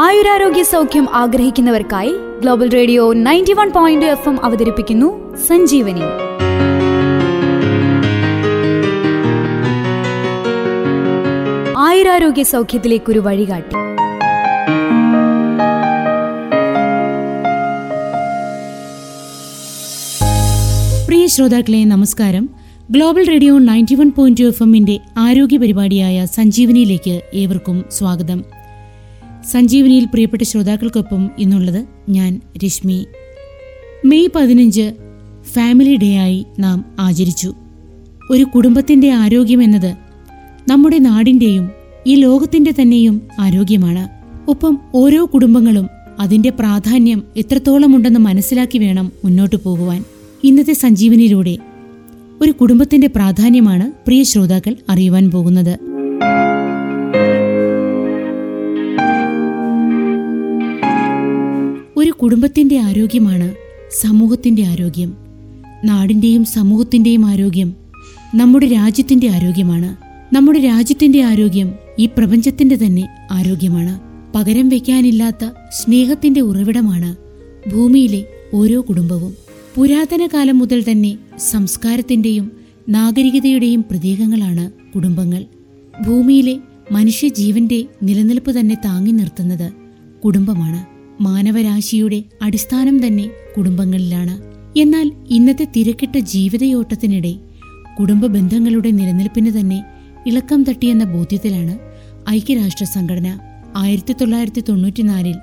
ആയുരാരോഗ്യ സൗഖ്യം ആഗ്രഹിക്കുന്നവർക്കായി global radio ninety one point F M അവതരിപ്പിക്കുന്നു സഞ്ജീവനി. ആയുരാരോഗ്യ സൗഖ്യത്തിലേക്കൊരു വഴികാട്ടി. പ്രിയ ശ്രോതാക്കളെ നമസ്കാരം. Global radio ninety one point F എമ്മിന്റെ ആരോഗ്യ പരിപാടിയായ സഞ്ജീവനിയിലേക്ക് ഏവർക്കും സ്വാഗതം. സഞ്ജീവനിയിൽ പ്രിയപ്പെട്ട ശ്രോതാക്കൾക്കൊപ്പം ഇന്നുള്ളത് ഞാൻ രശ്മി. മെയ് പതിനഞ്ച് ഫാമിലി ഡേ ആയി നാം ആചരിച്ചു. ഒരു കുടുംബത്തിന്റെ ആരോഗ്യം എന്നത് നമ്മുടെ നാടിന്റെയും ഈ ലോകത്തിന്റെ തന്നെയും ആരോഗ്യമാണ്. ഒപ്പം ഓരോ കുടുംബങ്ങളും അതിന്റെ പ്രാധാന്യം എത്രത്തോളമുണ്ടെന്ന് മനസ്സിലാക്കി വേണം മുന്നോട്ടു പോകുവാൻ. ഇന്നത്തെ സഞ്ജീവനിയിലൂടെ ഒരു കുടുംബത്തിന്റെ പ്രാധാന്യമാണ് പ്രിയ ശ്രോതാക്കൾ അറിയുവാൻ പോകുന്നത്. കുടുംബത്തിന്റെ ആരോഗ്യമാണ് സമൂഹത്തിന്റെ ആരോഗ്യം. നാടിന്റെയും സമൂഹത്തിന്റെയും ആരോഗ്യം നമ്മുടെ രാജ്യത്തിന്റെ ആരോഗ്യമാണ്. നമ്മുടെ രാജ്യത്തിന്റെ ആരോഗ്യം ഈ പ്രപഞ്ചത്തിന്റെ തന്നെ ആരോഗ്യമാണ്. പകരം വയ്ക്കാനില്ലാത്ത സ്നേഹത്തിന്റെ ഉറവിടമാണ് ഭൂമിയിലെ ഓരോ കുടുംബവും. പുരാതന കാലം മുതൽ തന്നെ സംസ്കാരത്തിന്റെയും നാഗരികതയുടെയും പ്രതീകങ്ങളാണ് കുടുംബങ്ങൾ. ഭൂമിയിലെ മനുഷ്യജീവന്റെ നിലനിൽപ്പ് തന്നെ താങ്ങി നിർത്തുന്നത് കുടുംബമാണ്. മാനവരാശിയുടെ അടിസ്ഥാനം തന്നെ കുടുംബങ്ങളിലാണ്. എന്നാൽ ഇന്നത്തെ തിരക്കിട്ട ജീവിതയോട്ടത്തിനിടെ കുടുംബ ബന്ധങ്ങളുടെ നിലനിൽപ്പിന് തന്നെ ഇളക്കം തട്ടിയെന്ന ബോധ്യത്തിലാണ് ഐക്യരാഷ്ട്ര സംഘടന ആയിരത്തി തൊള്ളായിരത്തി തൊണ്ണൂറ്റിനാലിൽ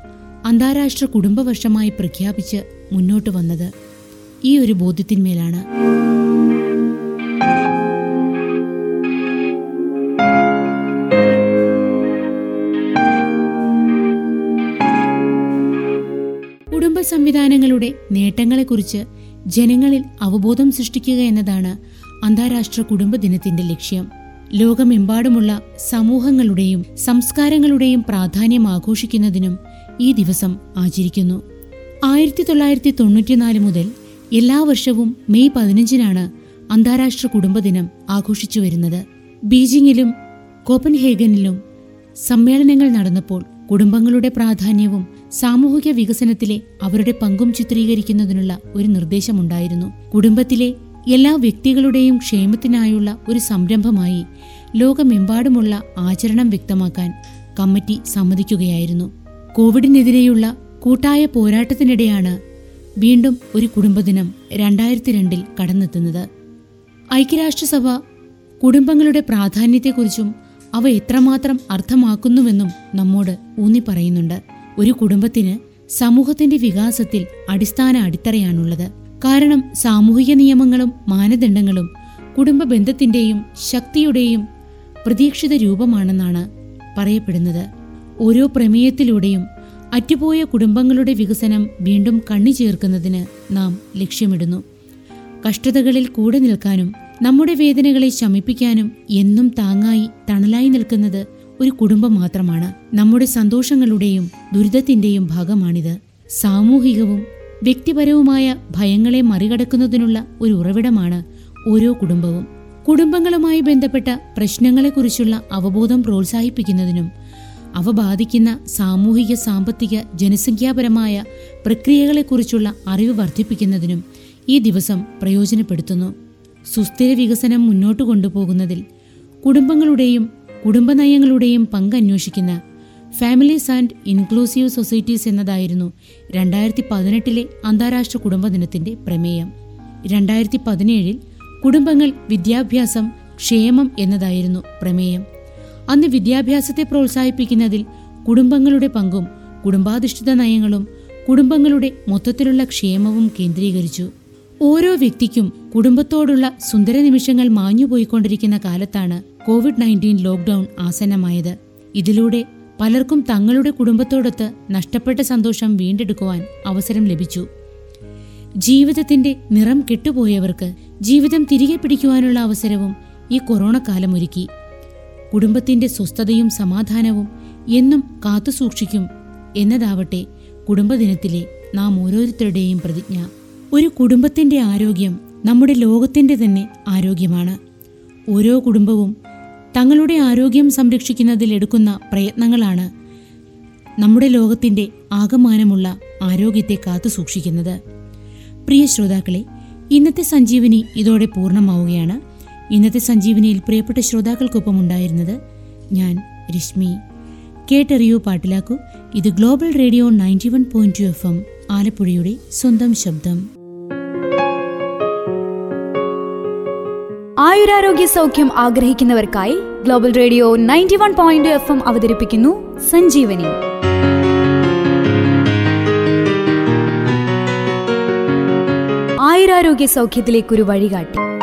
അന്താരാഷ്ട്ര കുടുംബ വർഷമായി പ്രഖ്യാപിച്ച് മുന്നോട്ട് വന്നത്. ഈ ഒരു ബോധ്യത്തിന്മേലാണ്. സംവിധാനങ്ങളുടെ നേട്ടങ്ങളെക്കുറിച്ച് ജനങ്ങളിൽ അവബോധം സൃഷ്ടിക്കുക എന്നതാണ് അന്താരാഷ്ട്ര കുടുംബ ദിനത്തിന്റെ ലക്ഷ്യം. ലോകമെമ്പാടുമുള്ള സമൂഹങ്ങളുടെയും സംസ്കാരങ്ങളുടെയും പ്രാധാന്യം ആഘോഷിക്കുന്നതിനും ഈ ദിവസം ആചരിക്കുന്നു. ആയിരത്തി തൊള്ളായിരത്തി തൊണ്ണൂറ്റിനാല് മുതൽ എല്ലാ വർഷവും മെയ് പതിനഞ്ചിനാണ് അന്താരാഷ്ട്ര കുടുംബദിനം ആഘോഷിച്ചു വരുന്നത്. ബീജിംഗിലും കോപ്പൻഹേഗനിലും സമ്മേളനങ്ങൾ നടന്നപ്പോൾ കുടുംബങ്ങളുടെ പ്രാധാന്യവും സാമൂഹിക വികസനത്തിലെ അവരുടെ പങ്കും ചിത്രീകരിക്കുന്നതിനുള്ള ഒരു നിർദ്ദേശമുണ്ടായിരുന്നു. കുടുംബത്തിലെ എല്ലാ വ്യക്തികളുടെയും ക്ഷേമത്തിനായുള്ള ഒരു സംരംഭമായി ലോകമെമ്പാടുമുള്ള ആചരണം വ്യക്തമാക്കാൻ കമ്മിറ്റി സമ്മതിക്കുകയായിരുന്നു. കോവിഡിനെതിരെയുള്ള കൂട്ടായ പോരാട്ടത്തിനിടെയാണ് വീണ്ടും ഒരു കുടുംബദിനം രണ്ടായിരത്തി രണ്ടിൽ കടന്നെത്തുന്നത്. ഐക്യരാഷ്ട്രസഭ കുടുംബങ്ങളുടെ പ്രാധാന്യത്തെക്കുറിച്ചും അവ എത്രമാത്രം അർത്ഥമാക്കുന്നുവെന്നും നമ്മോട് ഊന്നി പറയുന്നുണ്ട് ഒരു കുടുംബത്തിന് സമൂഹത്തിന്റെ വികാസത്തിൽ അടിസ്ഥാന അടിത്തറയാണുള്ളത്. കാരണം സാമൂഹിക നിയമങ്ങളും മാനദണ്ഡങ്ങളും കുടുംബ ബന്ധത്തിന്റെയും ശക്തിയുടെയും പ്രതീക്ഷിത രൂപമാണെന്നാണ് പറയപ്പെടുന്നത്. ഓരോ പ്രമേയത്തിലൂടെയും അറ്റുപോയ കുടുംബങ്ങളുടെ വികസനം വീണ്ടും കണ്ണി ചേർക്കുന്നതിന് നാം ലക്ഷ്യമിടുന്നു. കഷ്ടതകളിൽ കൂടെ നിൽക്കാനും നമ്മുടെ വേദനകളെ ശമിപ്പിക്കാനും എന്നും താങ്ങായി തണലായി നിൽക്കുന്നത് ഒരു കുടുംബം മാത്രമാണ്. നമ്മുടെ സന്തോഷങ്ങളുടെയും ദുരിതത്തിന്റെയും ഭാഗമാണിത്. സാമൂഹികവും വ്യക്തിപരവുമായ ഭയങ്ങളെ മറികടക്കുന്നതിനുള്ള ഒരു ഉറവിടമാണ് ഓരോ കുടുംബവും. കുടുംബങ്ങളുമായി ബന്ധപ്പെട്ട പ്രശ്നങ്ങളെക്കുറിച്ചുള്ള അവബോധം പ്രോത്സാഹിപ്പിക്കുന്നതിനും അവ ബാധിക്കുന്ന സാമൂഹിക സാമ്പത്തിക ജനസംഖ്യാപരമായ പ്രക്രിയകളെക്കുറിച്ചുള്ള അറിവ് വർദ്ധിപ്പിക്കുന്നതിനും ഈ ദിവസം പ്രയോജനപ്പെടുത്തുന്നു. സുസ്ഥിര വികസനം മുന്നോട്ട് കൊണ്ടുപോകുന്നതിൽ കുടുംബങ്ങളുടെയും കുടുംബനയങ്ങളുടെയും പങ്ക് അന്വേഷിക്കുന്ന ഫാമിലീസ് ആൻഡ് ഇൻക്ലൂസീവ് സൊസൈറ്റീസ് എന്നതായിരുന്നു രണ്ടായിരത്തി പതിനെട്ടിലെ അന്താരാഷ്ട്ര കുടുംബദിനത്തിന്റെ പ്രമേയം. രണ്ടായിരത്തി പതിനേഴിൽ കുടുംബങ്ങൾ വിദ്യാഭ്യാസം ക്ഷേമം എന്നതായിരുന്നു പ്രമേയം. അന്ന് വിദ്യാഭ്യാസത്തെ പ്രോത്സാഹിപ്പിക്കുന്നതിൽ കുടുംബങ്ങളുടെ പങ്കും കുടുംബാധിഷ്ഠിത നയങ്ങളും കുടുംബങ്ങളുടെ മൊത്തത്തിലുള്ള ക്ഷേമവും കേന്ദ്രീകരിച്ചു. ഓരോ വ്യക്തിക്കും കുടുംബത്തോടുള്ള സുന്ദര നിമിഷങ്ങൾ മാഞ്ഞുപോയിക്കൊണ്ടിരിക്കുന്ന കാലത്താണ് കോവിഡ് നയന്റീൻ ലോക്ക്ഡൗൺ ആസന്നമായത്. ഇതിലൂടെ പലർക്കും തങ്ങളുടെ കുടുംബത്തോടൊത്ത് നഷ്ടപ്പെട്ട സന്തോഷം വീണ്ടെടുക്കുവാൻ അവസരം ലഭിച്ചു. ജീവിതത്തിന്റെ നിറം കെട്ടുപോയവർക്ക് ജീവിതം തിരികെ പിടിക്കുവാനുള്ള അവസരവും ഈ കൊറോണ കാലം ഒരുക്കി. കുടുംബത്തിന്റെ സ്വസ്ഥതയും സമാധാനവും എന്നും കാത്തുസൂക്ഷിക്കും എന്നതാവട്ടെ കുടുംബദിനത്തിലെ നാം ഓരോരുത്തരുടെയും പ്രതിജ്ഞ. ഒരു കുടുംബത്തിന്റെ ആരോഗ്യം നമ്മുടെ ലോകത്തിന്റെ തന്നെ ആരോഗ്യമാണ്. ഓരോ കുടുംബവും തങ്ങളുടെ ആരോഗ്യം സംരക്ഷിക്കുന്നതിൽ എടുക്കുന്ന പ്രയത്നങ്ങളാണ് നമ്മുടെ ലോകത്തിന്റെ ആകമാനമുള്ള ആരോഗ്യത്തെ കാത്തു സൂക്ഷിക്കുന്നത്. പ്രിയ ശ്രോതാക്കളെ ഇന്നത്തെ സഞ്ജീവനി ഇതോടെ പൂർണമാവുകയാണ്. ഇന്നത്തെ സഞ്ജീവനിയിൽ പ്രിയപ്പെട്ട ശ്രോതാക്കൾക്കൊപ്പം ഉണ്ടായിരുന്നത് ഞാൻ രശ്മി. കേട്ടറിയൂ പാട്ടിലാക്കൂ. ഇത് global radio ninety one point two F M ആലപ്പുഴയുടെ സ്വന്തം ശബ്ദം. ആയുരാരോഗ്യ സൗഖ്യം ആഗ്രഹിക്കുന്നവർക്കായി global radio ninety one point F M അവതരിപ്പിക്കുന്നു സഞ്ജീവനി. ആയുരാരോഗ്യ സൗഖ്യത്തിലേക്കൊരു വഴികാട്ടി.